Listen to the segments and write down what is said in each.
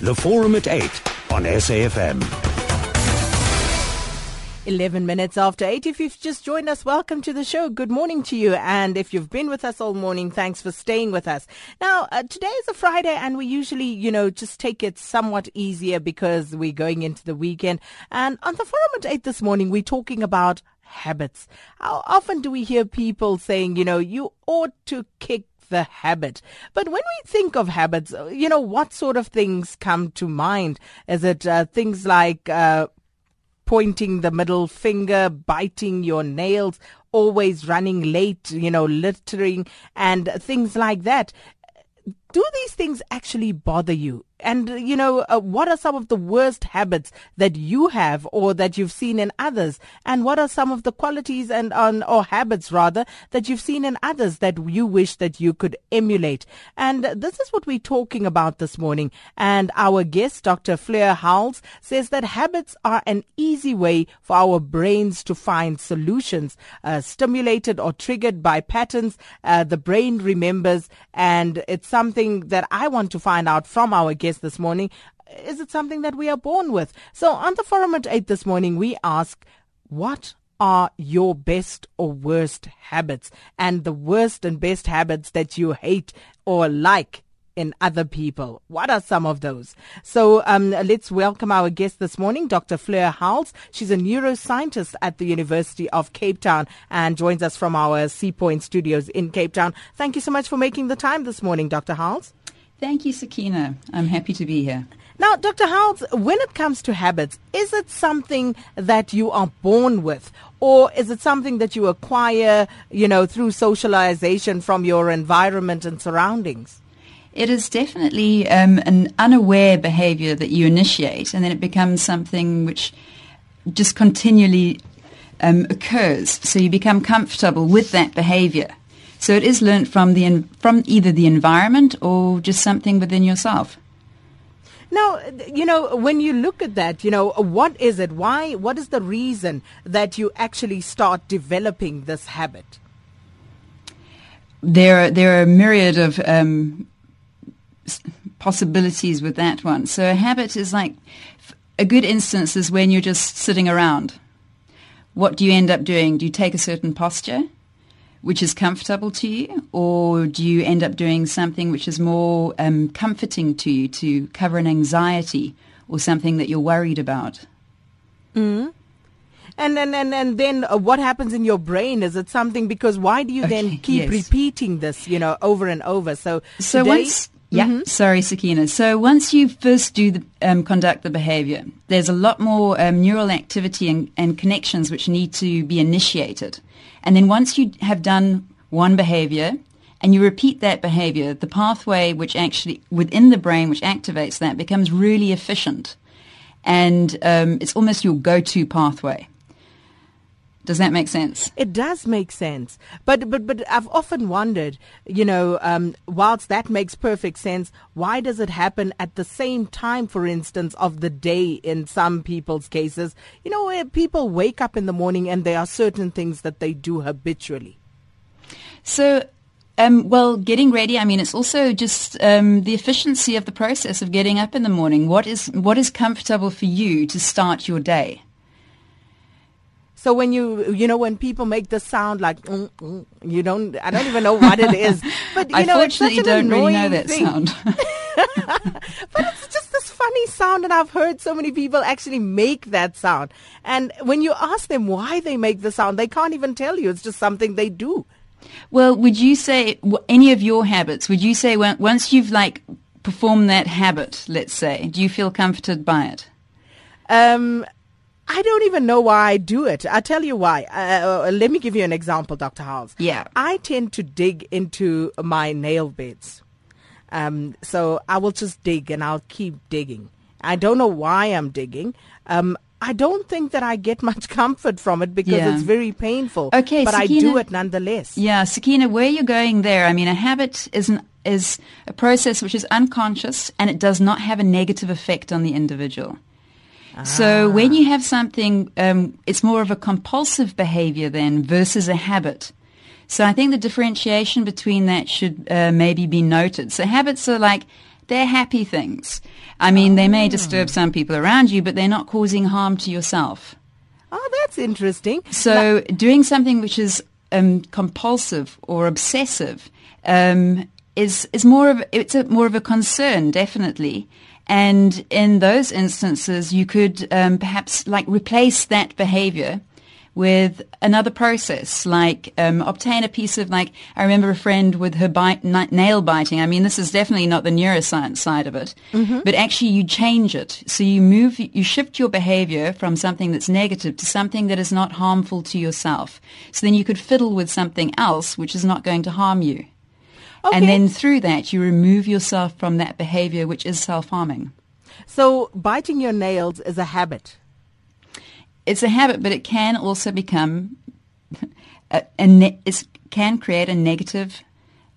The Forum at 8 on SAFM. 11 minutes after 8. If you've just joined us, welcome to the show. Good morning to you. And if you've been with us all morning, thanks for staying with us. Now, uh, today is a Friday and we usually, you know, just take it somewhat easier because we're going into the weekend. And on the forum at 8 this morning, we're talking about habits. How often do we hear people saying, you know, you ought to kick the habit. But when we think of habits, you know, what sort of things come to mind? Is it uh, things like uh, pointing the middle finger, biting your nails, always running late, you know, littering and things like that. Do these things actually bother you? And, you know, uh, what are some of the worst habits that you have or that you've seen in others? And what are some of the qualities and, or habits rather, that you've seen in others that you wish that you could emulate? And this is what we're talking about this morning. And our guest, Dr. Fleur Howells, says that habits are an easy way for our brains to find solutions, uh, stimulated or triggered by patterns. Uh, the brain remembers and it's something that I want to find out from our guest guest this morning. Is it something that we are born with? So on the forum at 8 this morning, we ask, what are your best or worst habits and the worst and best habits that you hate or like in other people. What are some of those? So um, let's welcome our guest this morning, Dr. Fleur Howells. She's a neuroscientist at the University of Cape Town and joins us from our Sea Point studios in Cape Town. Thank you so much for making the time this morning, Dr. Howells. Thank you, Sakina. I'm happy to be here. Now, Dr. Howells, when it comes to habits, is it something that you are born with? Or is it something that you acquire, you know, through socialization from your environment and surroundings? It is definitely um, an unaware behavior that you initiate, and then it becomes something which just continually um, occurs. So you become comfortable with that behavior. So it is learnt from the from either the environment or just something within yourself. Now, you know, when you look at that, you know, what is it? Why? What is the reason that you actually start developing this habit? There, there are a myriad of um, possibilities with that one. So a habit is like a good instance is when you're just sitting around. What do you end up doing? Do you take a certain posture? Which is comfortable to you, or do you end up doing something which is more um, comforting to you to cover an anxiety or something that you're worried about? Mm. And, and, and, and then uh, what happens in your brain? Is it something, because why do you okay, then keep yes. repeating this, you know, over and over? So, so today, once, yeah, mm-hmm. sorry, Sakina. So once you first do the, um, conduct the behavior, there's a lot more um, neural activity and, and connections which need to be initiated. And then once you have done one behavior and you repeat that behavior, the pathway which actually within the brain which activates that becomes really efficient. And um, it's almost your go-to pathway. Does that make sense? It does make sense, but but but I've often wondered, you know, um, whilst that makes perfect sense, why does it happen at the same time, for instance, of the day in some people's cases? You know, where people wake up in the morning and there are certain things that they do habitually. So um, well, getting ready. I mean, it's also just um, the efficiency of the process of getting up in the morning. What is what is comfortable for you to start your day? So when you, you know, when people make the sound like, mm, mm, you don't, I don't even know what it is. But you I know, it's such an don't really know that thing. sound. but it's just this funny sound, and I've heard so many people actually make that sound. And when you ask them why they make the sound, they can't even tell you. It's just something they do. Well, would you say any of your habits? Would you say once you've like performed that habit, let's say, do you feel comforted by it? Um, I don't even know why I do it. I'll tell you why. Uh, uh, let me give you an example, Dr. Howells. Yeah. I tend to dig into my nail beds. Um, so I will just dig and I'll keep digging. I don't know why I'm digging. Um, I don't think that I get much comfort from it because yeah. it's very painful. Okay, but Sakina, I do it nonetheless. Yeah, Sakina, where you're going there? I mean, a habit is an, is a process which is unconscious and it does not have a negative effect on the individual. So when you have something, um, it's more of a compulsive behavior then versus a habit. So I think the differentiation between that should uh, maybe be noted. So habits are like They're happy things. I mean, they may disturb some people around you, but they're not causing harm to yourself. Oh, that's interesting. So doing something which is um, compulsive or obsessive um, is is more of it's a, more of a concern, definitely. And in those instances, you could um, perhaps like replace that behavior with another process, like um, obtain a piece of like I remember a friend with her bite, n- nail biting. I mean, this is definitely not the neuroscience side of it, but actually you change it. So you move, you shift your behavior from something that's negative to something that is not harmful to yourself. So then you could fiddle with something else which is not going to harm you. Okay. And then through that, you remove yourself from that behavior which is self-harming. So biting your nails is a habit. it's a habit, but it can also become a, a ne- it can create a negative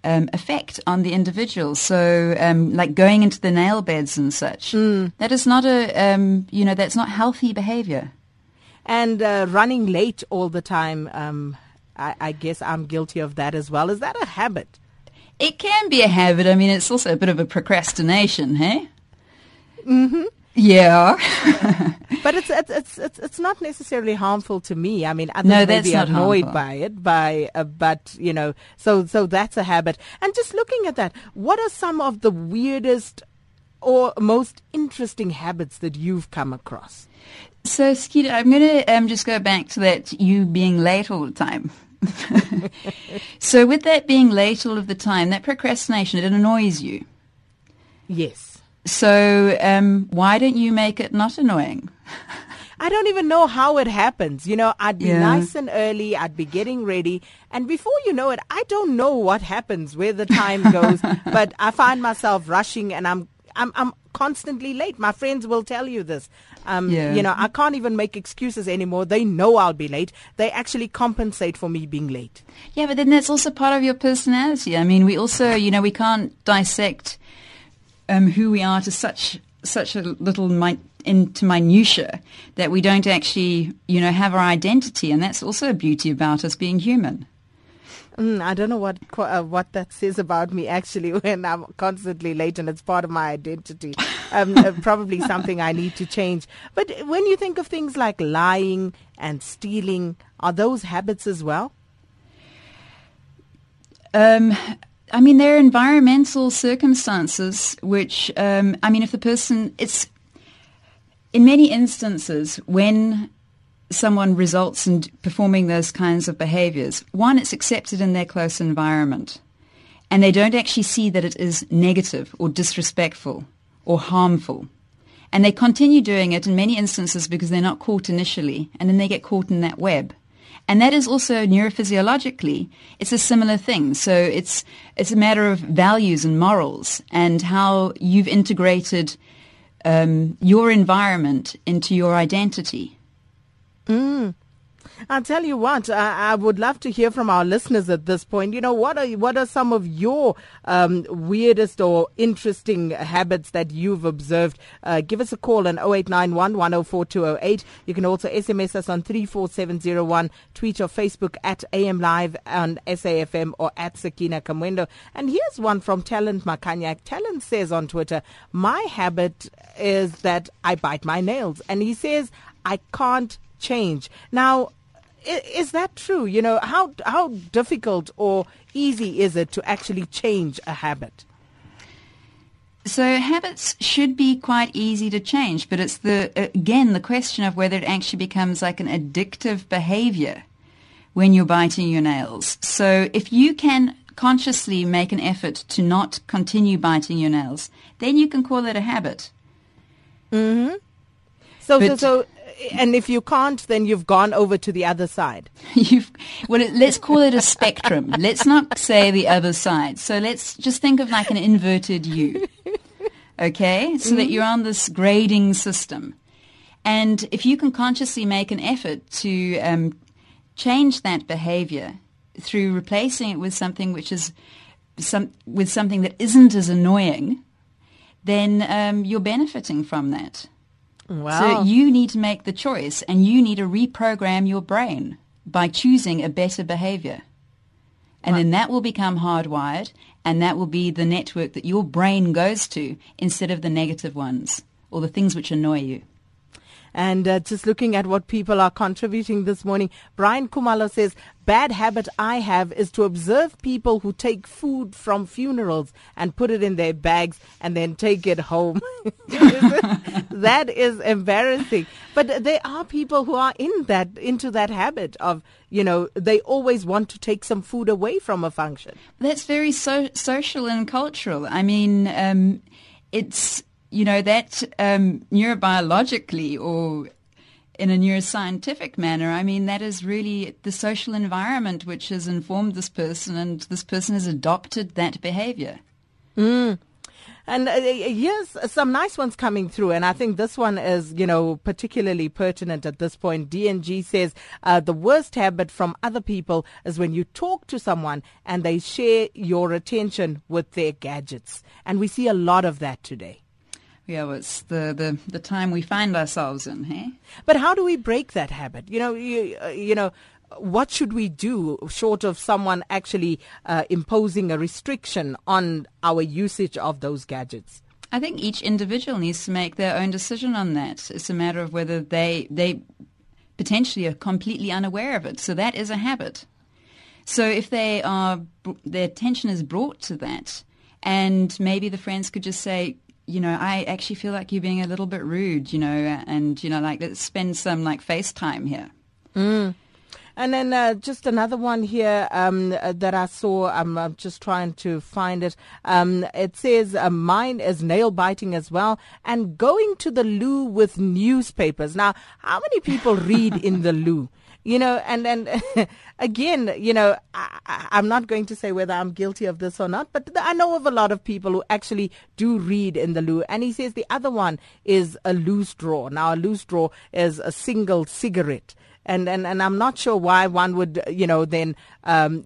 um, effect on the individual. So, um, like going into the nail beds and such, that is not a um, you know that's not healthy behavior. And uh, running late all the time, um, I, I guess I'm guilty of that as well. Is that a habit? It can be a habit. I mean, it's also a bit of a procrastination, hey? Mm-hmm. Yeah. But it's it's it's it's, not necessarily harmful to me. I mean, others No, may be not annoyed harmful. by it, by uh, but you know, so so that's a habit. And just looking at that, what are some of the weirdest or most interesting habits that you've come across? So, Sakina, I'm going to um, just go back to that you being late all the time. so, with that being late all of the time, that procrastination, it annoys you. Yes. So, um, why don't you make it not annoying? I don't even know how it happens. You know, I'd be Yeah. nice and early, I'd be getting ready, and before you know it, I don't know what happens, where the time goes, but I find myself rushing and I'm I'm I'm constantly late. My friends will tell you this. Um, Yeah. you know, I can't even make excuses anymore. They know I'll be late. They actually compensate for me being late. Yeah, but then that's also part of your personality. I mean, we also, you know, we can't dissect um, who we are to such such a little mi- into minutia that we don't actually, you know, have our identity, and that's also a beauty about us being human. Mm, I don't know what uh, what that says about me actually when I'm constantly late and it's part of my identity. Um, uh, probably something I need to change. But when you think of things like lying and stealing, are those habits as well? Um, I mean, there are environmental circumstances which, um, I mean, if the person, it's in many instances when someone results in performing those kinds of behaviors, one, it's accepted in their close environment, and they don't actually see that it is negative or disrespectful or harmful. And they continue doing it in many instances because they're not caught initially, and then they get caught in that web. And that is also neurophysiologically, it's a similar thing. So it's, it's a matter of values and morals and how you've integrated um, your environment into your identity. I'll tell you what, I, I would love to hear from our listeners at this point. You know, what are what are some of your um, weirdest or interesting habits that you've observed? Uh, give us a call on 0891 104208. You can also SMS us on 34701, tweet or Facebook at AM Live on SAFM or at Sakina Kamwendo. And here's one from Talent Makanyak. Talent says on Twitter, my habit is that I bite my nails. And he says, I can't change. Now, is that true? You know, how how difficult or easy is it to actually change a habit? So habits should be quite easy to change, but it's the again the question of whether it actually becomes like an addictive behavior when you're biting your nails. So if you can consciously make an effort to not continue biting your nails, then you can call it a habit. Mm-hmm. So so But- so, and if you can't, then you've gone over to the other side. You've, well, let's call it a spectrum. let's not say the other side. So let's just think of like an inverted U. Okay? So that you're on this grading system. And if you can consciously make an effort to um, change that behavior through replacing it with something which is some, with something that isn't as annoying, then um, you're benefiting from that. Wow. So you need to make the choice and you need to reprogram your brain by choosing a better behavior. And then that will become hardwired, and that will be the network that your brain goes to instead of the negative ones or the things which annoy you. And uh, just looking at what people are contributing this morning, Brian Kumalo says, bad habit I have is to observe people who take food from funerals and put it in their bags and then take it home. that is embarrassing. But there are people who are in that, into that habit of, you know, they always want to take some food away from a function. That's very so- social and cultural. I mean, um, it's you know, that um, neurobiologically or in a neuroscientific manner, I mean, that is really the social environment which has informed this person, and this person has adopted that behavior. Mm. And uh, yes, some nice ones coming through, and I think this one is, you know, particularly pertinent at this point. DNG says uh, the worst habit from other people is when you talk to someone and they share your attention with their gadgets, and we see a lot of that today. Yeah, well, it's the, the, the time we find ourselves in, hey? But how do we break that habit? You know, you, uh, you know, what should we do short of someone actually uh, imposing a restriction on our usage of those gadgets? I think each individual needs to make their own decision on that. It's a matter of whether they they potentially are completely unaware of it. So that is a habit. So if they are their attention is brought to that, and maybe the friends could just say, you know, I actually feel like you're being a little bit rude, you know, and, you know, like let's spend some like FaceTime here. Mm. And then uh, just another one here um, that I saw. I'm uh, just trying to find it. Um, it says uh, mine is nail biting as well, and going to the loo with newspapers. Now, how many people read in the loo? You know, and and again, you know, I, am not going to say whether I'm guilty of this or not, but I know of a lot of people who actually do read in the loo. And he says the other one is a loose draw. Now, a loose draw is a single cigarette. And, and, and I'm not sure why one would, you know, then um,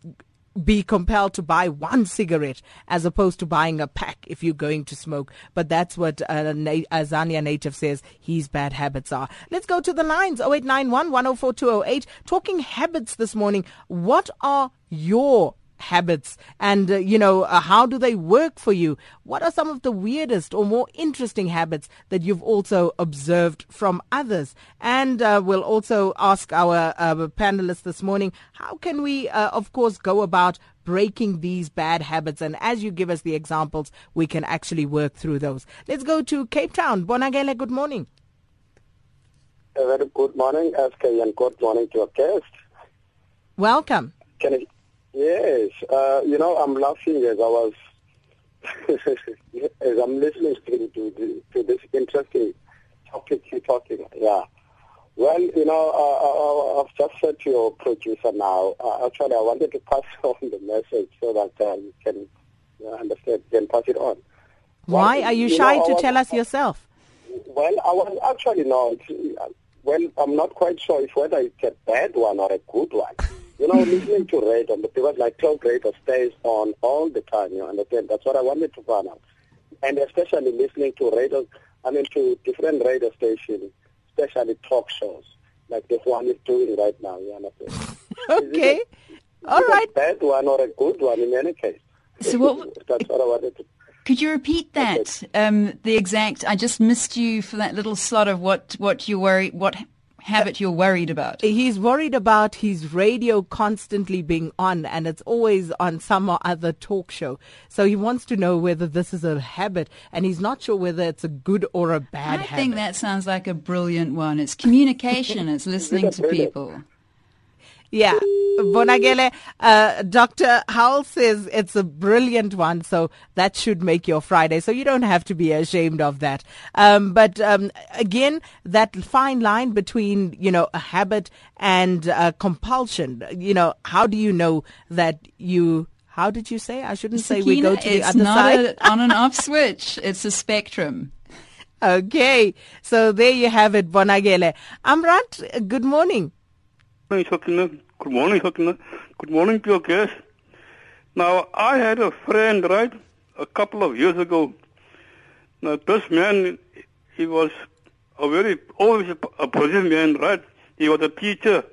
be compelled to buy one cigarette as opposed to buying a pack if you're going to smoke. But that's what uh, Na- Azania native says his bad habits are. Let's go to the lines 0891 104 Talking habits this morning. What are your habits and uh, you know uh, how do they work for you? What are some of the weirdest or more interesting habits that you've also observed from others? And uh, we'll also ask our uh, panelists this morning how can we uh, of course go about breaking these bad habits? And as you give us the examples we can actually work through those. Let's go to cape town. Bonagele good morning. A very good morning sk and good morning to your guest welcome. Can I, Yes, uh, you know, I'm laughing as I was, as I'm listening to, to, to this interesting topic you're talking. Yeah. Well, you know, uh, I've just said to your producer now, uh, actually I wanted to pass on the message so that uh, you can uh, understand, can pass it on. Why? Well, Are you, you shy know, to was, tell us yourself? Well, I was actually not. Well, I'm not quite sure if whether it's a bad one or a good one. You know, listening to radio, because like talk radio stays on all the time, you understand? That's what I wanted to find out. And especially listening to radio, I mean to different radio stations, especially talk shows, like the one is doing right now, you understand? okay. A, all right. A bad one or a good one in any case. So what, That's what I wanted to could you repeat that? Um, the exact. I just missed you for that little slot of what what you were what habit you're worried about? He's worried about his radio constantly being on and it's always on some or other talk show. So he wants to know whether this is a habit and he's not sure whether it's a good or a bad I habit. think that sounds like a brilliant one. It's communication, it's listening to people. Yeah. Bonagele, uh, Dr. Howell says it's a brilliant one, so that should make your Friday. So you don't have to be ashamed of that. Um, but um, again, that fine line between you know a habit and uh, compulsion. You know, how do you know that you? How did you say? I shouldn't Sakina, say we go to the other side. It's not an on and off switch. It's a spectrum. Okay, so there you have it, Bonagele. Amrat, good morning. Good morning, Good morning to your guest. Now, I had a friend, right, a couple of years ago. Now, this man, he was a very, always a positive man, right? He was a teacher.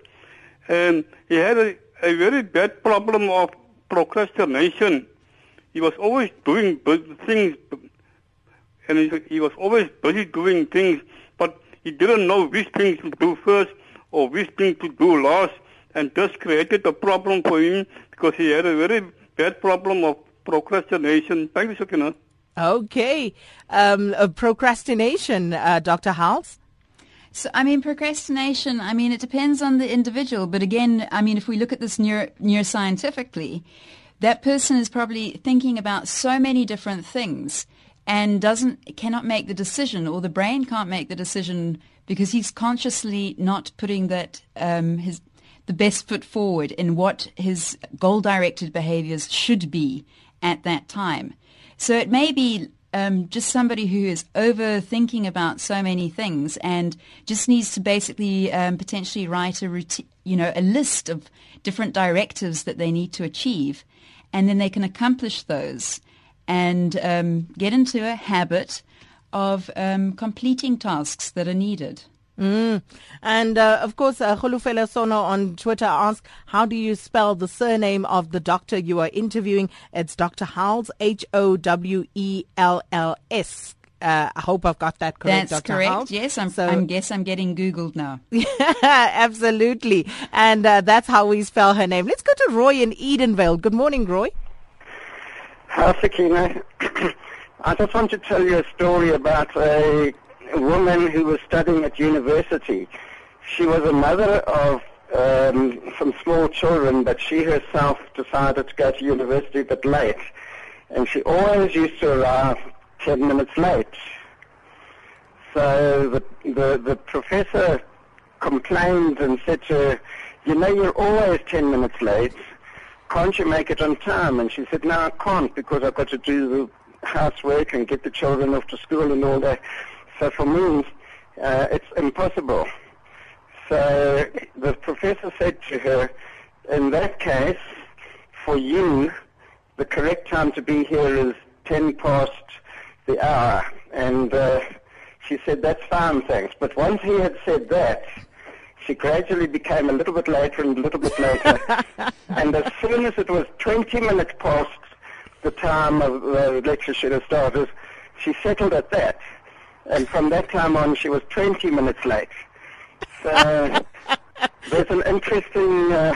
And he had a, a very bad problem of procrastination. He was always doing things, and he, he was always busy doing things, but he didn't know which things to do first or which thing to do last, and this created a problem for him because he had a very bad problem of procrastination. Thank you, Sakina. Okay. Um, uh, procrastination, uh, Dr. Howells? So, I mean, procrastination, I mean, it depends on the individual. But again, I mean, if we look at this neuro, neuroscientifically, that person is probably thinking about so many different things and doesn't, cannot make the decision or the brain can't make the decision because he's consciously not putting that, um, his, the best foot forward in what his goal directed behaviors should be at that time. So it may be um, just somebody who is overthinking about so many things and just needs to basically um, potentially write a routine, you know, a list of different directives that they need to achieve, and then they can accomplish those and um, get into a habit of um, completing tasks that are needed. Mm. And uh, of course, uh, Khulufelo Sono on Twitter asked, How do you spell the surname of the doctor you are interviewing? It's Dr. Howells, H O W E L L S. Uh, I hope I've got that correct. That's Dr. correct. Howells. Yes, I'm. So- I guess I'm getting googled now. Absolutely. And uh, that's how we spell her name. Let's go to Roy in Edenvale. Good morning, Roy. Hi, Sakina. I just want to tell you a story about a woman who was studying at university. She was a mother of um, some small children, but she herself decided to go to university a bit late. And she always used to arrive 10 minutes late. So the, the, the professor complained and said to her, you know, you're always 10 minutes late. Can't you make it on time? And she said, no, I can't because I've got to do the housework and get the children off to school and all that. So for me, uh, it's impossible. So the professor said to her, in that case, for you, the correct time to be here is 10 past the hour. And uh, she said, that's fine, thanks. But once he had said that, she gradually became a little bit later and a little bit later. and as soon as it was 20 minutes past the time of the lecture should have started, she settled at that. And from that time on, she was 20 minutes late. So there's an interesting uh,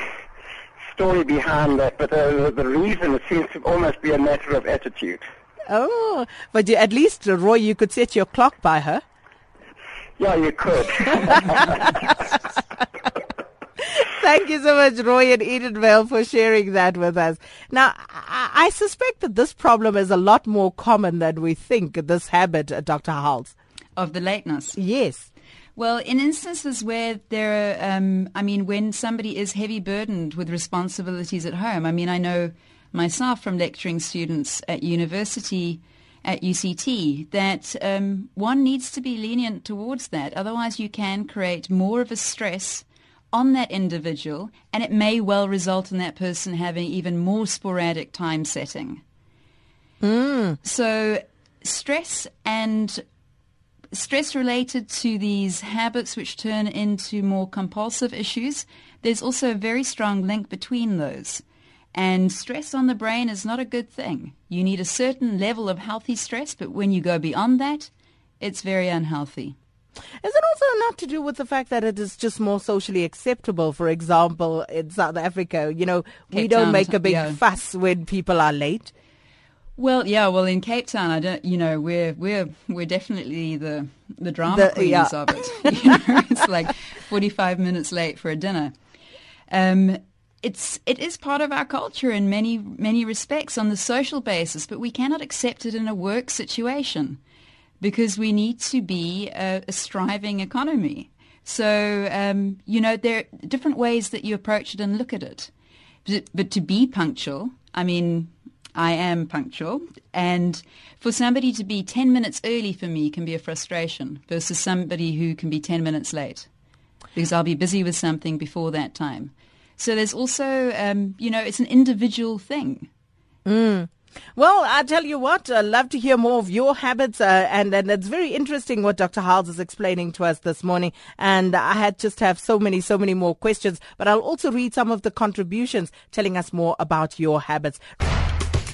story behind that, but uh, the reason it seems to almost be a matter of attitude. Oh, but you, at least, Roy, you could set your clock by her. Yeah, you could. Thank you so much, Roy and Edenvale, for sharing that with us. Now, I, I suspect that this problem is a lot more common than we think, this habit, uh, Dr. Howells. Of the lateness. Yes. Well, in instances where there are, um, I mean, when somebody is heavy burdened with responsibilities at home, I mean, I know myself from lecturing students at university at UCT that um, one needs to be lenient towards that. Otherwise, you can create more of a stress on that individual, and it may well result in that person having even more sporadic time setting. Hmm. So, stress and stress related to these habits which turn into more compulsive issues, there's also a very strong link between those. And stress on the brain is not a good thing. You need a certain level of healthy stress, but when you go beyond that, it's very unhealthy. Is it also not to do with the fact that it is just more socially acceptable? For example, in South Africa, you know, we Cape don't Town, make a big yeah. fuss when people are late. Well, yeah. Well, in Cape Town, I don't. You know, we're we're we're definitely the the drama The- queens yeah. of it. You know, it's like forty five minutes late for a dinner. Um, it's it is part of our culture in many many respects on the social basis, but we cannot accept it in a work situation because we need to be a, a striving economy. So um, you know, there are different ways that you approach it and look at it. But, but to be punctual, I mean, I am punctual, and for somebody to be 10 minutes early for me can be a frustration versus somebody who can be 10 minutes late because I'll be busy with something before that time. So there's also, um, you know, it's an individual thing. Well, I tell you what, I love to hear more of your habits, uh, and and it's very interesting what Dr. Howells is explaining to us this morning. And I had just have so many, so many more questions, but I'll also read some of the contributions telling us more about your habits.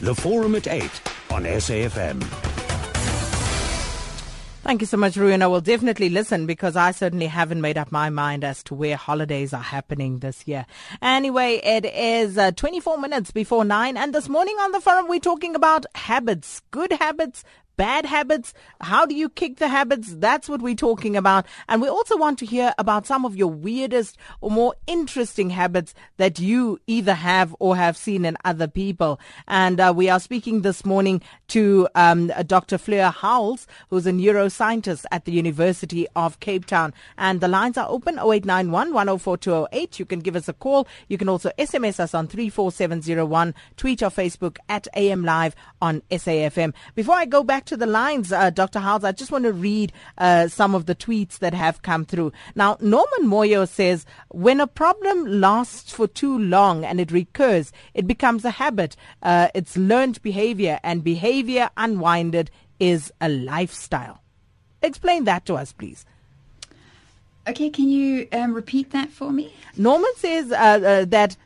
The Forum at 8 on SAFM. Thank you so much, Ruin. I will definitely listen because I certainly haven't made up my mind as to where holidays are happening this year. Anyway, it is uh, 24 minutes before 9 and this morning on the forum we're talking about habits, good habits, bad habits. How do you kick the habits? That's what we're talking about. And we also want to hear about some of your weirdest or more interesting habits that you either have or have seen in other people. And uh, we are speaking this morning to um, Dr. Fleur Howells, who's a neuroscientist at the University of Cape Town. And the lines are open 0891 104208. You can give us a call. You can also SMS us on 34701, tweet or Facebook at AM Live on SAFM. Before I go back to the lines, uh, Dr. Howells, I just want to read uh, some of the tweets that have come through. Now, Norman Moyo says, when a problem lasts for too long and it recurs, it becomes a habit. Uh, it's learned behavior, and behavior unwinded is a lifestyle. Explain that to us, please. Okay, can you um, repeat that for me? Norman says uh, uh, that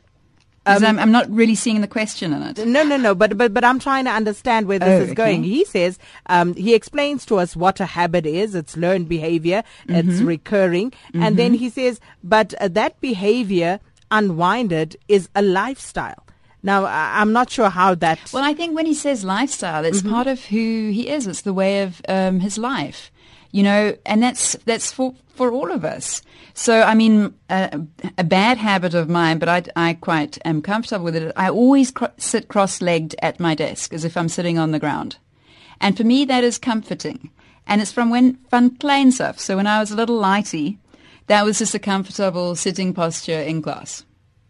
um, I'm, I'm, not really seeing the question in it. No, no, no. But but but I'm trying to understand where this oh, is going. Okay. He says um, he explains to us what a habit is. It's learned behavior. Mm-hmm. It's recurring, mm-hmm. and then he says, but uh, that behavior unwinded is a lifestyle. Now, I'm not sure how that. Well, I think when he says lifestyle, it's mm-hmm. part of who he is. It's the way of um, his life, you know, and that's that's for for all of us. So, I mean, uh, a bad habit of mine, but I, I quite am comfortable with it. I always cr- sit cross-legged at my desk as if I'm sitting on the ground. And for me, that is comforting. And it's from when van klein stuff. So when I was a little lighty, that was just a comfortable sitting posture in class.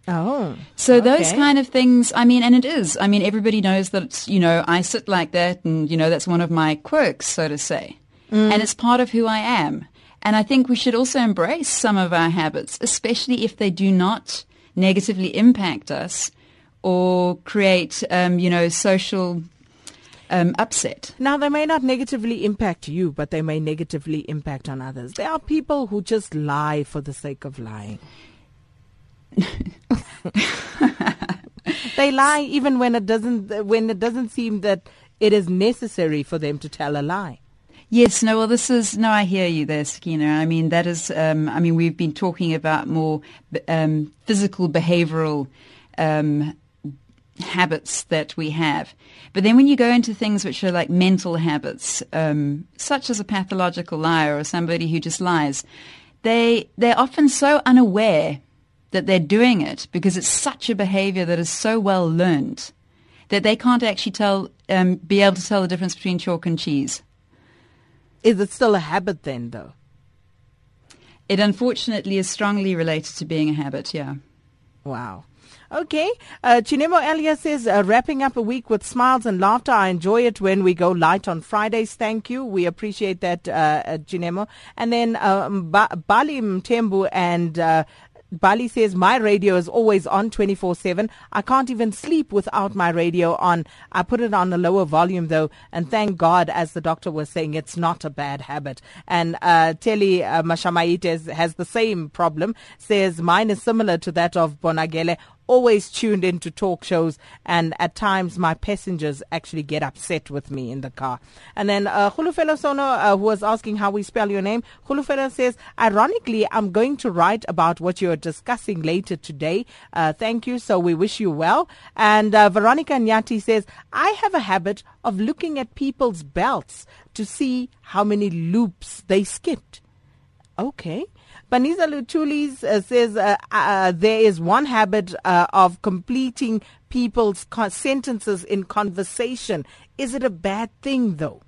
Oh. So okay. those kind of things, I mean, and it is. I mean, everybody knows that, you know, I sit like that and, you know, that's one of my quirks, so to say. Mm. And it's part of who I am. And I think we should also embrace some of our habits, especially if they do not negatively impact us or create, um, you know, social um, upset. Now, they may not negatively impact you, but they may negatively impact on others. There are people who just lie for the sake of lying. they lie even when it doesn't when it doesn't seem that it is necessary for them to tell a lie. Yes, no, well, this is, no, I hear you there, Sakina. I mean, that is, um, I mean, we've been talking about more um, physical, behavioral um, habits that we have. But then when you go into things which are like mental habits, um, such as a pathological liar or somebody who just lies, they, they're often so unaware that they're doing it because it's such a behavior that is so well learned that they can't actually tell, um, be able to tell the difference between chalk and cheese. Is it still a habit then, though? It unfortunately is strongly related to being a habit, yeah. Wow. Okay. Uh, Chinemo Elia says, uh, wrapping up a week with smiles and laughter. I enjoy it when we go light on Fridays. Thank you. We appreciate that, uh, uh Chinemo. And then um, ba- Bali Mtembu and uh, Bali says, My radio is always on 24 7. I can't even sleep without my radio on. I put it on a lower volume though, and thank God, as the doctor was saying, it's not a bad habit. And uh, Telly uh, has the same problem, says, Mine is similar to that of Bonagele always tuned into talk shows, and at times my passengers actually get upset with me in the car. And then uh, Khulufelo Sono, uh, who was asking how we spell your name, Khulufelo says, ironically, I'm going to write about what you're discussing later today. Uh, thank you. So we wish you well. And uh, Veronica Nyati says, I have a habit of looking at people's belts to see how many loops they skipped. Okay. Paniza Lutulis uh, says uh, uh, there is one habit uh, of completing people's co- sentences in conversation. Is it a bad thing, though?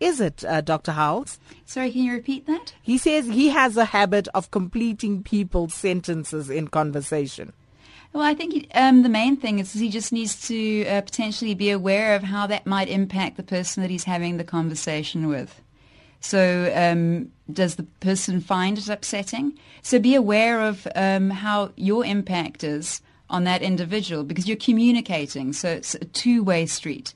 Is it, uh, Dr. Howells? Sorry, can you repeat that? He says he has a habit of completing people's sentences in conversation. Well, I think um, the main thing is he just needs to uh, potentially be aware of how that might impact the person that he's having the conversation with. So, um, does the person find it upsetting? So, be aware of um, how your impact is on that individual because you're communicating. So, it's a two way street.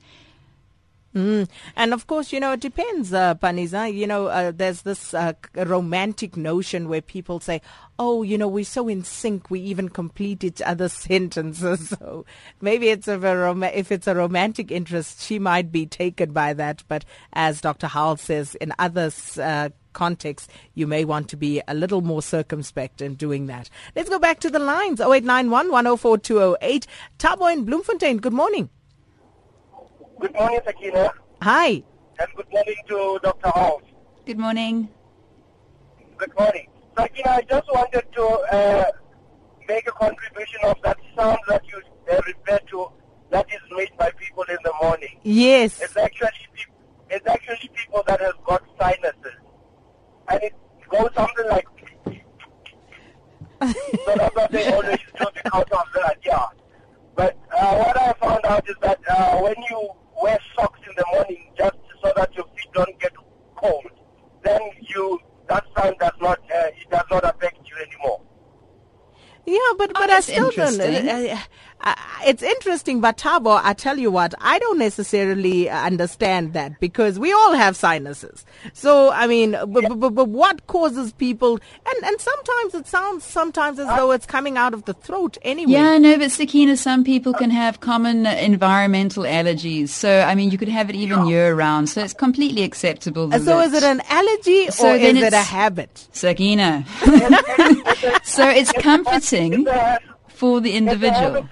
Mm. And of course, you know, it depends, uh, Paniza. You know, uh, there's this uh, romantic notion where people say, oh, you know, we're so in sync, we even complete each other's sentences. So maybe it's a rom- if it's a romantic interest, she might be taken by that. But as Dr. Howell says, in other uh, contexts, you may want to be a little more circumspect in doing that. Let's go back to the lines 0891 104 208. Tabo in Bloemfontein, good morning. Good morning, Sakina. Hi. And good morning to Dr. House. Good morning. Good morning. Sakina, I just wanted to uh, make a contribution of that sound that you uh, referred to that is made by people in the morning. Yes. It's actually peop- it's actually people that have got sinuses, and it goes something like. so that's what they always do because of that, yeah. But uh, what I found out is that uh, when you wear socks in the morning just so that your feet don't get cold, then you that sound does not uh, it does not affect you anymore. Yeah, but but I still don't. interesting. It's interesting, but Tabo, I tell you what, I don't necessarily understand that because we all have sinuses. So I mean, but, but, but what causes people? And and sometimes it sounds sometimes as though it's coming out of the throat anyway. Yeah, no, but Sakina, some people can have common uh, environmental allergies. So, I mean, you could have it even year round. So it's completely acceptable. So that- is it an allergy So or is it a habit? Sakina. so it's comforting for the it's a individual.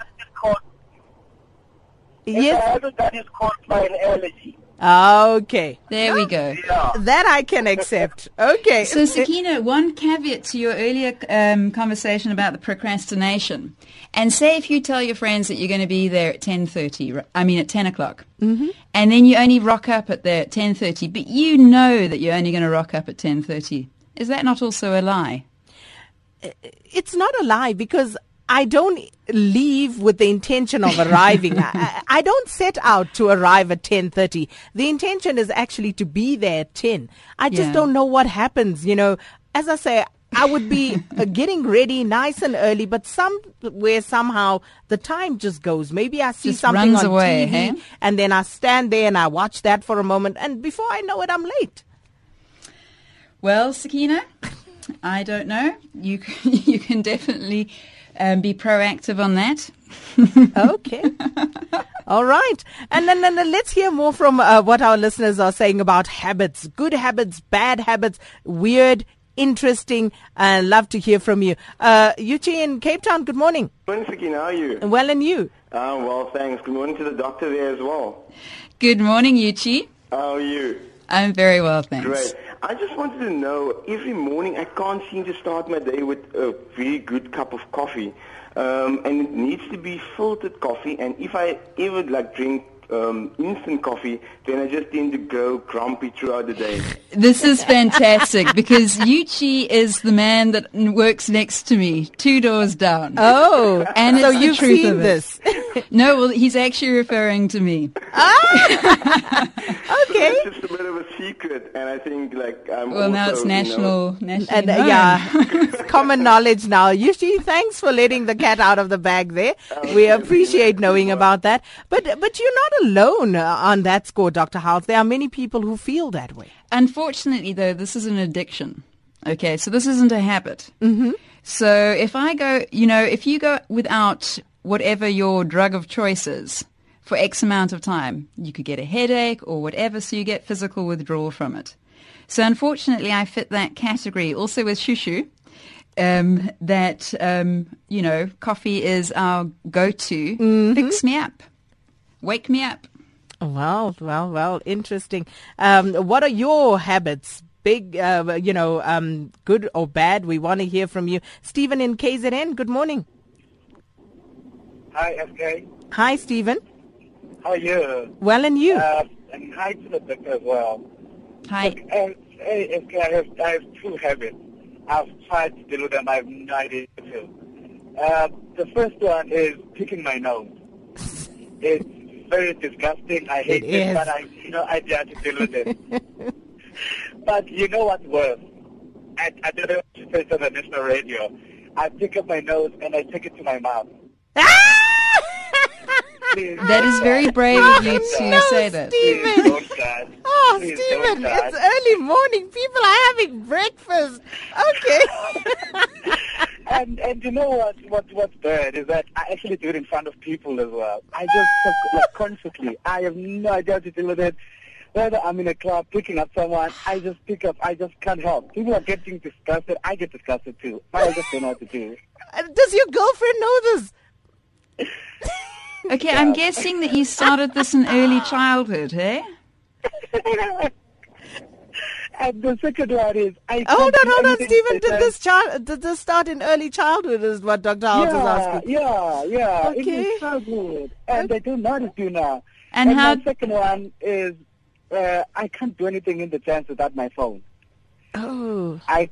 That is called, it's a Yes. habit that is caused by an allergy. Okay. There we go. Yeah. That I can accept. Okay. So, Sakina, one caveat to your earlier um, conversation about the procrastination, and say if you tell your friends that you're going to be there at ten thirty, I mean at ten o'clock, mm-hmm. and then you only rock up at there at ten thirty, but you know that you're only going to rock up at ten thirty. Is that not also a lie? it's not a lie because I don't leave with the intention of arriving. I, I- don't set out to arrive at 10:30. The intention is actually to be there at 10. I just Yeah. don't know what happens, you know. As I say, I would be uh, getting ready nice and early, but somewhere somehow the time just goes. Maybe I see Just something on away, TV hey? and then I stand there and I watch that for a moment and before I know it I'm late. Well, Sakina, I don't know. You can, you can definitely um, be proactive on that. Okay. All right. And then, then then let's hear more from uh, what our listeners are saying about habits, good habits, bad habits, weird, interesting. Uh, love to hear from you. Uh, Yuchi in Cape Town, good morning. Morning, Sakina. How are you? Well, and you? Uh, well, thanks. Good morning to the doctor there as well. Good morning, Yuchi. How are you? I'm very well, thanks. Great. I just wanted to know, every morning I can't seem to start my day with a very good cup of coffee. Um, and it needs to be filtered coffee. And if I ever like drink um, instant coffee, then I just tend to go grumpy throughout the day. This is fantastic because Yuchi is the man that works next to me, two doors down. Oh, And so it's the you've truth seen this. No, well, he's actually referring to me. Ah, okay. It's just a bit of a secret, and I think like I'm Well, now also, it's you know- national, national. And uh, yeah, it's common knowledge now. Yuchi, thanks for letting the cat out of the bag there. We appreciate knowing about that. But but you're not alone on that score, Dr. House. There are many people who feel that way. Unfortunately, though, this is an addiction. Okay, so this isn't a habit. Mm-hmm. So if I go, you know, if you go without whatever your drug of choice is for X amount of time, you could get a headache or whatever, so you get physical withdrawal from it. So unfortunately, I fit that category also with shushu. Um, that um, you know, coffee is our go-to. Fix me up, wake me up. Well, well, well, interesting. Um, what are your habits? Big, uh, you know, um, good or bad? We want to hear from you. Stephen in KZN, good morning. Hi, SK. Hi, Stephen. How are you? Well, and you? Uh, and hi to the doctor as well. Hi. Look, uh, hey, SK, I have, I have two habits. I've tried to deal with them. I have no idea to do. Uh, the first one is picking my nose. It's very disgusting. I hate It it, but I have no idea how to deal with it. but you know what's worse? I, I don't know if it's on the national radio. I pick up my nose and I take it to my mouth. please. That is very brave of you to no, say that. Stephen. Oh, Please Stephen, it's early morning. People are having breakfast. Okay. And and you know what what what's bad is that I actually do it in front of people as well. I just sub- like consciously. I have no idea how to deal with it. Whether I'm in a club picking up someone, I just pick up. I just can't help. People are getting disgusted. I get disgusted too. But I just don't know what to do. Does your girlfriend know this? Okay, I'm guessing that you started this in early childhood, hey? and the second one is I. Hold on, hold on, Stephen. Did this child did this start in early childhood? Is what Dr. Is Yeah, asking. yeah, yeah. It Okay. is childhood, and I don't know do now. And how- my second one is uh, I can't do anything in the dance without my phone. Oh, I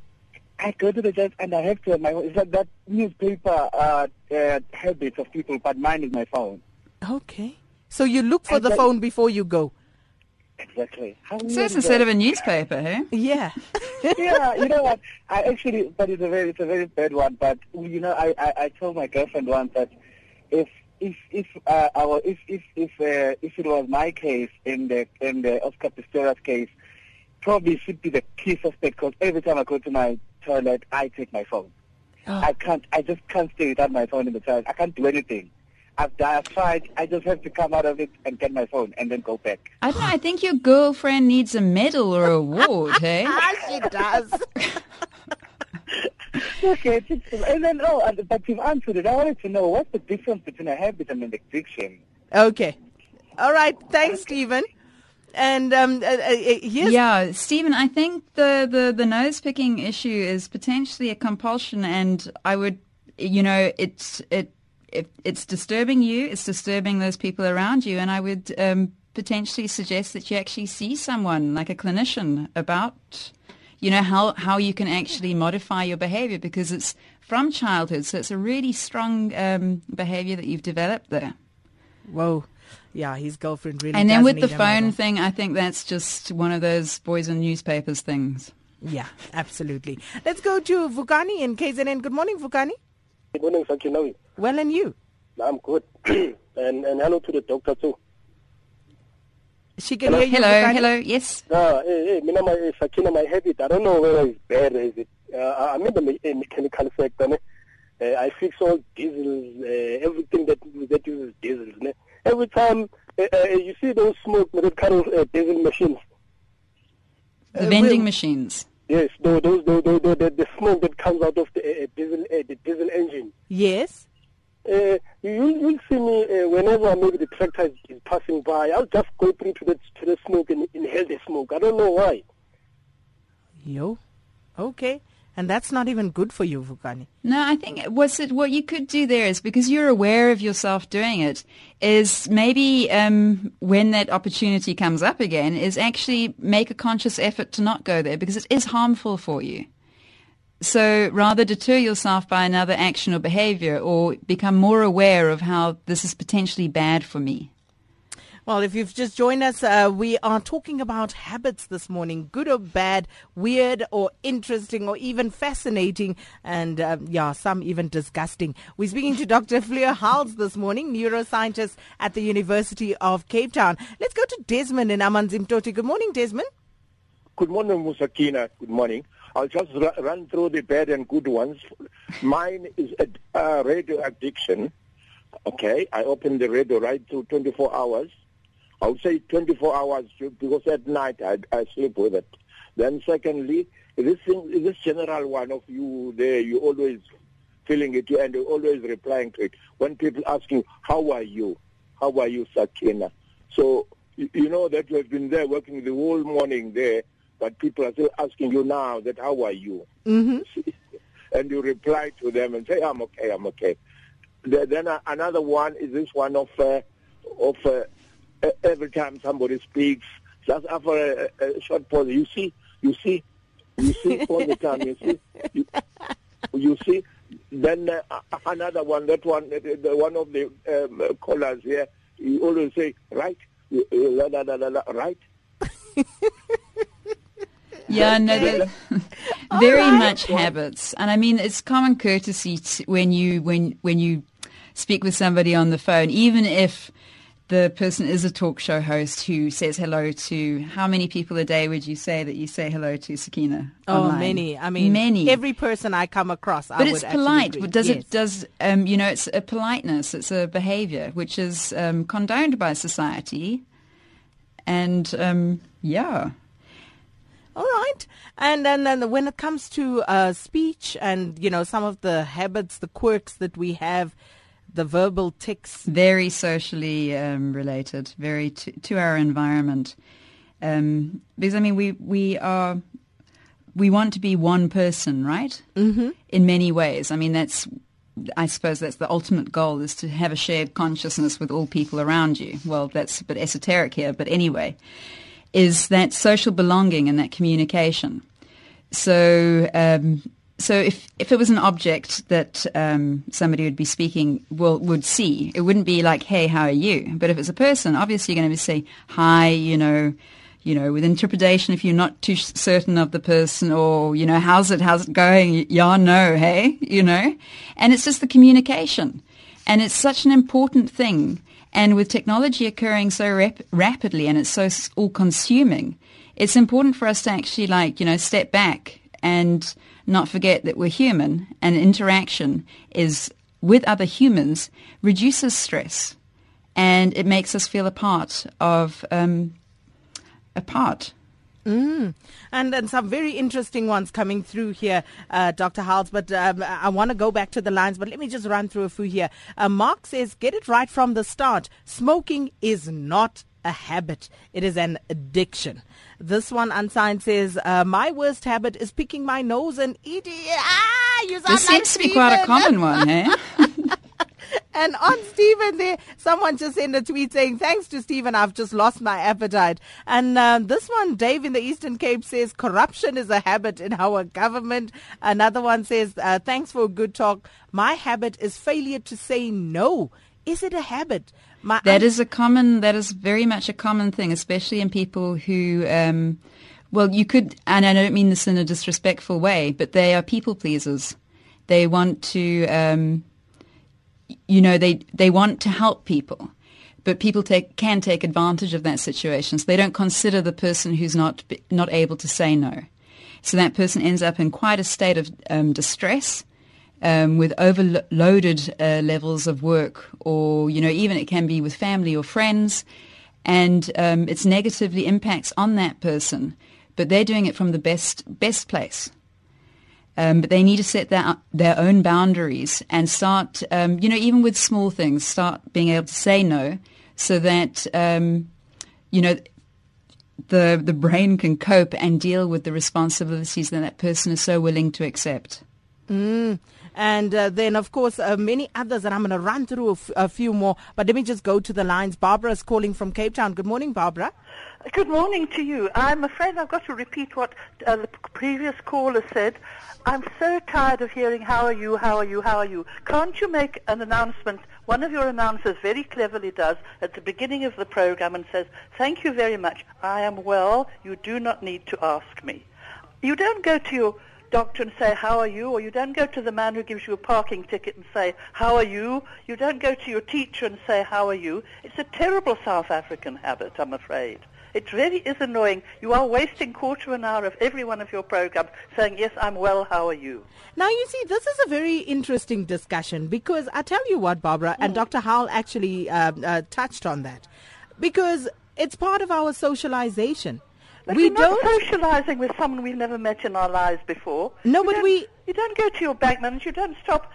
I go to the dance and I have to have my phone. It's like that newspaper uh, uh, habits of people, but mine is my phone. okay. So you look for And the then- phone before you go. Exactly. How So it's instead of a newspaper, hey? Yeah. yeah, you know what? I actually, but it's a very, it's a very bad one. But you know, I, I, I told my girlfriend once that if, if, if, uh, our, if, if, if, uh, if it was my case in the, in the Oscar Pistorius case, probably should be the key suspect because every time I go to my toilet, I take my phone. Oh. I can't, I just can't stay without my phone in the toilet. I can't do anything. I've, I've tried. I just have to come out of it and get my phone and then go back. I don't know, I think your girlfriend needs a medal or a award, hey? Ah, she does. Okay, and then oh, but you've answered it. I wanted to know what's the difference between a habit and an addiction. okay. All right. Thanks, Stephen. And um, uh, uh, uh, Yeah, Stephen, I think the, the, the nose picking issue is potentially a compulsion, and I would, you know, it's it, it it's disturbing you, it's disturbing those people around you, and I would um, potentially suggest that you actually see someone like a clinician about, you know, how how you can actually modify your behavior because it's from childhood, so it's a really strong um, behavior that you've developed there. Whoa. Yeah, his girlfriend really. And then does with the need a phone medal. thing, I think that's just one of those boys in newspapers things. Yeah, absolutely. Let's go to Vukani in KZN. Good morning, Vukani. Good morning, Sakinawi. Well, and you? I'm good. and and hello to the doctor too. She can hear you. Hello, hello, yes. Ah, hey, hey, mina, my eh, Sakina, my habit. I don't know whether it's bad or is it. Uh, I'm in the me- eh, mechanical sector. Ne? Uh, I fix all diesels, uh, everything that that uses diesels. Ne? Every time uh, uh, you see those smoke, those kind of uh, diesel machines. The Uh, vending will- machines. Yes, those, those, those, those, those the, the smoke that comes out of the uh, diesel, uh, the diesel engine. Yes. Uh, you you'll see me uh, whenever maybe the tractor is, is passing by. I'll just go through to the to the smoke and inhale the smoke. I don't know why. Yo. Okay. And that's not even good for you, Vukani. No, I think what's it, what you could do there is because you're aware of yourself doing it, is maybe um, when that opportunity comes up again, is actually make a conscious effort to not go there because it is harmful for you. So rather deter yourself by another action or behavior or become more aware of how this is potentially bad for me. Well, if you've just joined us, uh, we are talking about habits this morning, good or bad, weird or interesting or even fascinating, and um, yeah, some even disgusting. We're speaking to Dr. Fleur Howells this morning, neuroscientist at the University of Cape Town. Let's go to Desmond in Amanzimtoti. Good morning, Desmond. Good morning, Musakina. Good morning. I'll just ru- run through the bad and good ones. Mine is a uh, radio addiction. Okay, I open the radio right through 24 hours. I would say 24 hours because at night I, I sleep with it. Then secondly, this thing, this general one of you there, you always feeling it and you always replying to it. When people ask you, how are you? How are you, Sakina? So, you, you know that you have been there working the whole morning there, but people are still asking you now that how are you? Mm-hmm. and you reply to them and say, I'm okay, I'm okay. The- Then uh, another one is this one of, uh, of uh, every time somebody speaks, just after a, a short pause, you see, you see, you see all the time, you see, you, you see. Then uh, another one, that one, the, one of the um, callers here, you always say, right, You- you- la, la, la, la, la, right. Yeah, no, very much habits, and I mean it's common courtesy to, when you when when you speak with somebody on the phone, even if the person is a talk show host who says hello to how many people a day would you say that you say hello to Sakina? Oh, online? many. I mean, many. Every person I come across, but would it's polite. agree. Does Yes. it does um, you know it's a politeness. It's a behaviour which is um, condoned by society, and um, yeah. All right. And then, then when it comes to uh, speech and, you know, some of the habits, the quirks that we have, the verbal tics. very socially um, related, very to, to our environment. Um, because I mean, we we are we want to be one person, right? Mm-hmm. In many ways. I mean, that's I suppose that's the ultimate goal is to have a shared consciousness with all people around you. Well, that's a bit esoteric here, but anyway, is that social belonging and that communication. So, um, so if if it was an object that um, somebody would be speaking will would see, it wouldn't be like, "Hey, how are you?" But if it's a person, obviously you're going to say, "Hi," you know, you know, with interpretation if you're not too certain of the person, or you know, "How's it? How's it going?" Yeah, no, hey, you know, and it's just the communication, and it's such an important thing. And with technology occurring so rap- rapidly and it's so all-consuming, it's important for us to actually like you know step back and not forget that we're human and interaction is with other humans reduces stress. And it makes us feel a part of um, a part And then some very interesting ones coming through here, uh, Dr. Howells. But um, I want to go back to the lines, but let me just run through a few here. Uh, Mark says, get it right from the start. Smoking is not a habit. It is an addiction. This one unsigned says, uh, my worst habit is picking my nose and eating. Ah, you sound this like seems to be quite a common one eh And on Stephen there, someone just sent a tweet saying, thanks to Stephen, I've just lost my appetite. And um, this one, Dave in the Eastern Cape says, corruption is a habit in our government. Another one says, uh, thanks for a good talk. My habit is failure to say no. Is it a habit? My That is a common. That is very much a common thing, especially in people who. Um, well, you could, and I don't mean this in a disrespectful way, but they are people pleasers. They want to, um, you know, they they want to help people, but people take can take advantage of that situation. So they don't consider the person who's not not able to say no. So that person ends up in quite a state of um, distress um, with overloaded uh, levels of work, or you know, even it can be with family or friends, and um, it's negatively impacts on that person. But they're doing it from the best best place. Um, but they need to set their their own boundaries and start, um, you know, even with small things, start being able to say no, so that um, you know the the brain can cope and deal with the responsibilities that that person is so willing to accept. And uh, then, of course, uh, many others, and I'm going to run through a, f- a few more. But let me just go to the lines. Barbara is calling from Cape Town. Good morning, Barbara. Good morning to you. I'm afraid I've got to repeat what uh, the previous caller said. I'm so tired of hearing, how are you, how are you, how are you? Can't you make an announcement? One of your announcers very cleverly does at the beginning of the program and says, thank you very much. I am well. You do not need to ask me. You don't go to your doctor and say, how are you? Or you don't go to the man who gives you a parking ticket and say, how are you? You don't go to your teacher and say, how are you? It's a terrible South African habit, I'm afraid. It really is annoying. You are wasting quarter of an hour of every one of your programs saying, yes, I'm well, how are you? Now, you see, this is a very interesting discussion because I tell you what, Barbara, and Dr. Howell actually uh, uh, touched on that because it's part of our socialization. But we don't. socializing with someone we've never met in our lives before. No, You but we- You don't go to your bank manager. You don't stop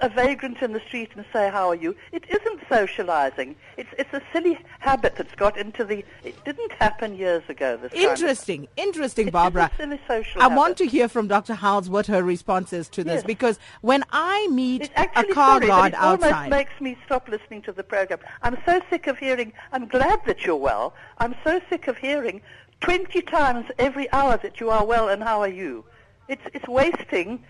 a, vagrant in the street and say, "How are you?" It isn't socializing. It's it's a silly habit that's got into the. It didn't happen years ago. This Interesting, interesting, It Barbara. silly social I want to hear from Dr. Howells what her response is to this Yes. because when I meet It's a actually car sorry, guard but it almost makes me stop listening to the program. I'm so sick of hearing. I'm glad that you're well. I'm so sick of hearing 20 times every hour that you are well and how are you. It's it's wasting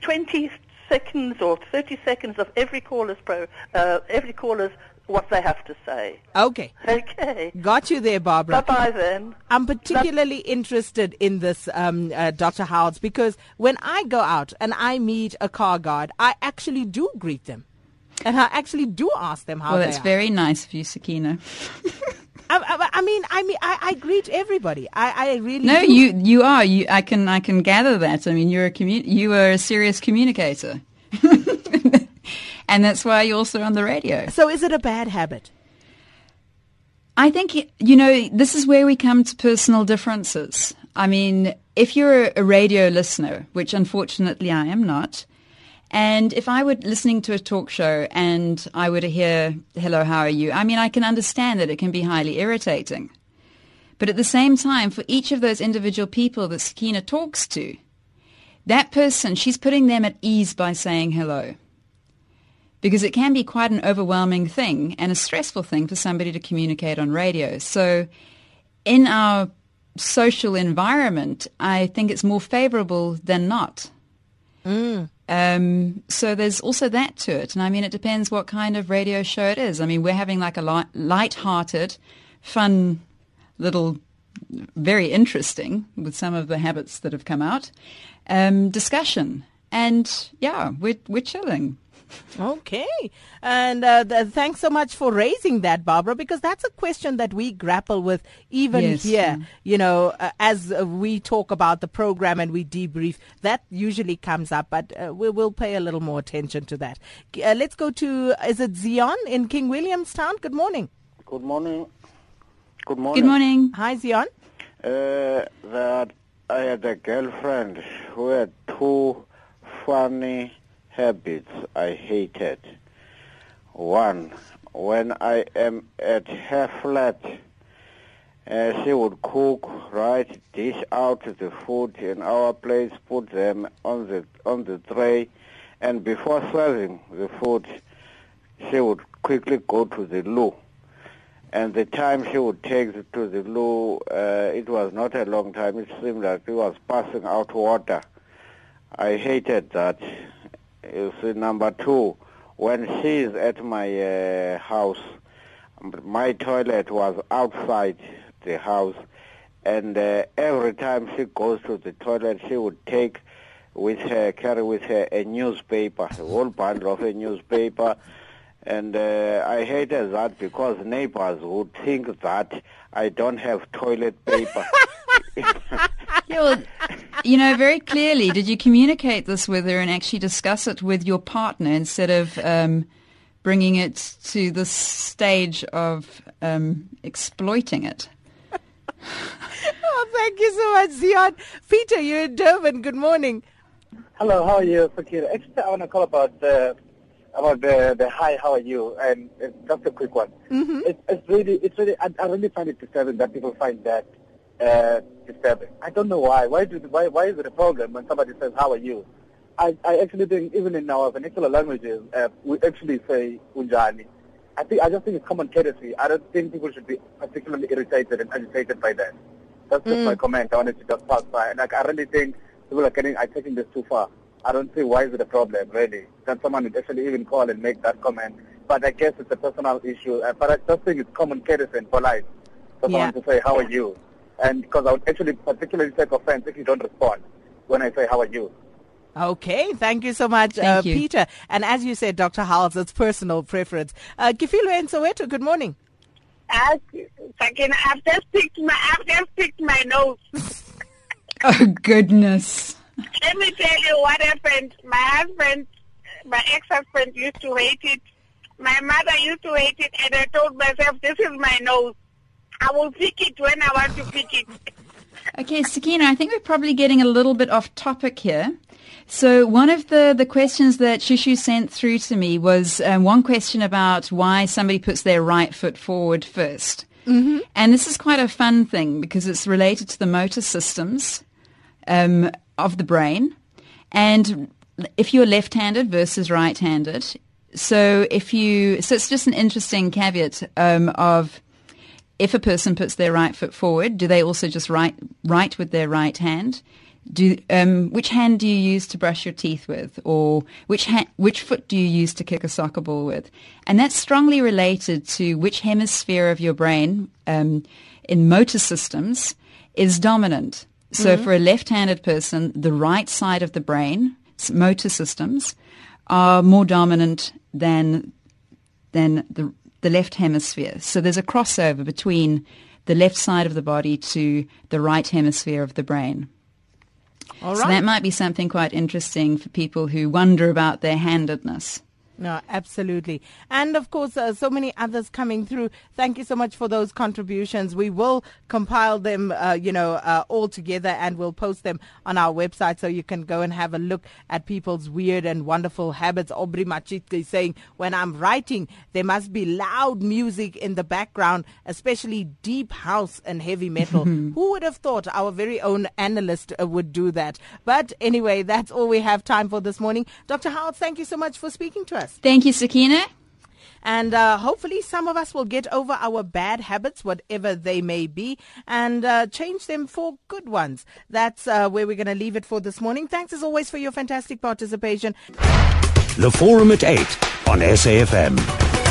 20 seconds or 30 seconds of every caller's pro, uh, every caller's what they have to say. okay, Okay. got you there, Barbara. Bye bye then. I'm particularly interested in this, um, uh, Dr. Howells, because when I go out and I meet a car guard, I actually do greet them. And I actually do ask them how well, that's very nice of you, Sakina. I, I, I mean, I mean, I, I greet everybody. I, I really No, do. you you are. You, I can I can gather that. I mean, you're a commu- you are a serious communicator, and that's why you're also on the radio. So is it a bad habit? I think you know this is where we come to personal differences. I mean, if you're a radio listener, which unfortunately I am not, and if I were listening to a talk show and I were to hear "Hello, how are you?" I mean, I can understand that it can be highly irritating. But at the same time, for each of those individual people that Sakina talks to, that person, she's putting them at ease by saying hello. Because it can be quite an overwhelming thing and a stressful thing for somebody to communicate on radio. So in our social environment, I think it's more favorable than not. Mm. Um, so there's also that to it. And I mean, it depends what kind of radio show it is. I mean, we're having like a light, light-hearted, fun little, very interesting with some of the habits that have come out, um, discussion. And yeah, we're, we're chilling. Okay. And uh, th- thanks so much for raising that, Barbara, because that's a question that we grapple with even Yes, here. yeah. You know, uh, as uh, we talk about the program and we debrief, that usually comes up, but uh, we will pay a little more attention to that. Uh, let's go to, is it Zion in King Williamstown? Good morning. Good morning. Good morning. Good morning. Hi, Zion. Uh, that I had a girlfriend who had two funny habits I hated. One, when I am at her flat, uh, she would cook, right, dish out the food in our place, put them on the on the tray, and before serving the food, she would quickly go to the loo. And the time she would take to the loo, uh, it was not a long time. It seemed like she was passing out water. I hated that. You see, number two, when she is at my uh, house, my toilet was outside the house, and uh, every time she goes to the toilet, she would take with her, carry with her a newspaper, a whole bundle of a newspaper, and uh, I hated that because neighbors would think that I don't have toilet paper. Yeah, well, you know, very clearly, did you communicate this with her and actually discuss it with your partner instead of um, bringing it to the stage of um, exploiting it? Oh, thank you so much, Zion. Peter, you're in Durban. Good morning. Hello, how are you, Fakir? Actually, I want to call about the about the the hi, how are you? And it's just a quick one. Mm-hmm. It, it's really, it's really, I, I really find it disturbing that people find that uh, disturbing. I don't know why. Why do why why is it a problem when somebody says how are you? I, I actually think even in our vernacular languages, uh, we actually say unjani. I think I just think it's common courtesy. I don't think people should be particularly irritated and agitated by that. That's just Mm. my comment. I wanted to just pass by. Like I really think people are getting, are taking this too far. I don't see why is it a problem really that someone would actually even call and make that comment. But I guess it's a personal issue. Uh, but I just think it's common courtesy and polite for Yeah. someone to say how are you, and because I would actually particularly take offense if you don't respond when I say how are you. Okay, thank you so much, Thank uh, you. Peter. And as you said, Dr. Howells, it's personal preference. Uh, Kifilo and Soweto, good morning. As again, I've just picked my I've just picked my nose. Oh, goodness. Let me tell you what happened. My husband, my ex-husband, used to hate it. My mother used to hate it, and I told myself, "This is my nose. I will pick it when I want to pick it." Okay, Sakina, I think we're probably getting a little bit off topic here. So one of the, the questions that Shushu sent through to me was um, one question about why somebody puts their right foot forward 1st Mm-hmm. And this is quite a fun thing because it's related to the motor systems um, of the brain. And if you're left-handed versus right-handed, so if you, so it's just an interesting caveat um, of if a person puts their right foot forward, do they also just write write with their right hand? Do um, which hand do you use to brush your teeth with, or which ha- which foot do you use to kick a soccer ball with? And that's strongly related to which hemisphere of your brain um, in motor systems is dominant. So Mhm. for a left-handed person, the right side of the brain, motor systems, are more dominant than than the the left hemisphere. So there's a crossover between the left side of the body to the right hemisphere of the brain. All So that might be something quite interesting for people who wonder about their handedness. No, absolutely. And of course, uh, so many others coming through. Thank you so much for those contributions. We will compile them, uh, you know, uh, all together and we'll post them on our website so you can go and have a look at people's weird and wonderful habits. Aubrey Matshiqi is saying, when I'm writing, there must be loud music in the background, especially deep house and heavy metal. Who would have thought our very own analyst uh, would do that? But anyway, that's all we have time for this morning. Dr. Howard, thank you so much for speaking to us. Thank you, Sakina. And uh, hopefully, some of us will get over our bad habits, whatever they may be, and uh, change them for good ones. That's uh, where we're going to leave it for this morning. Thanks as always for your fantastic participation. The Forum at 8 on SAFM.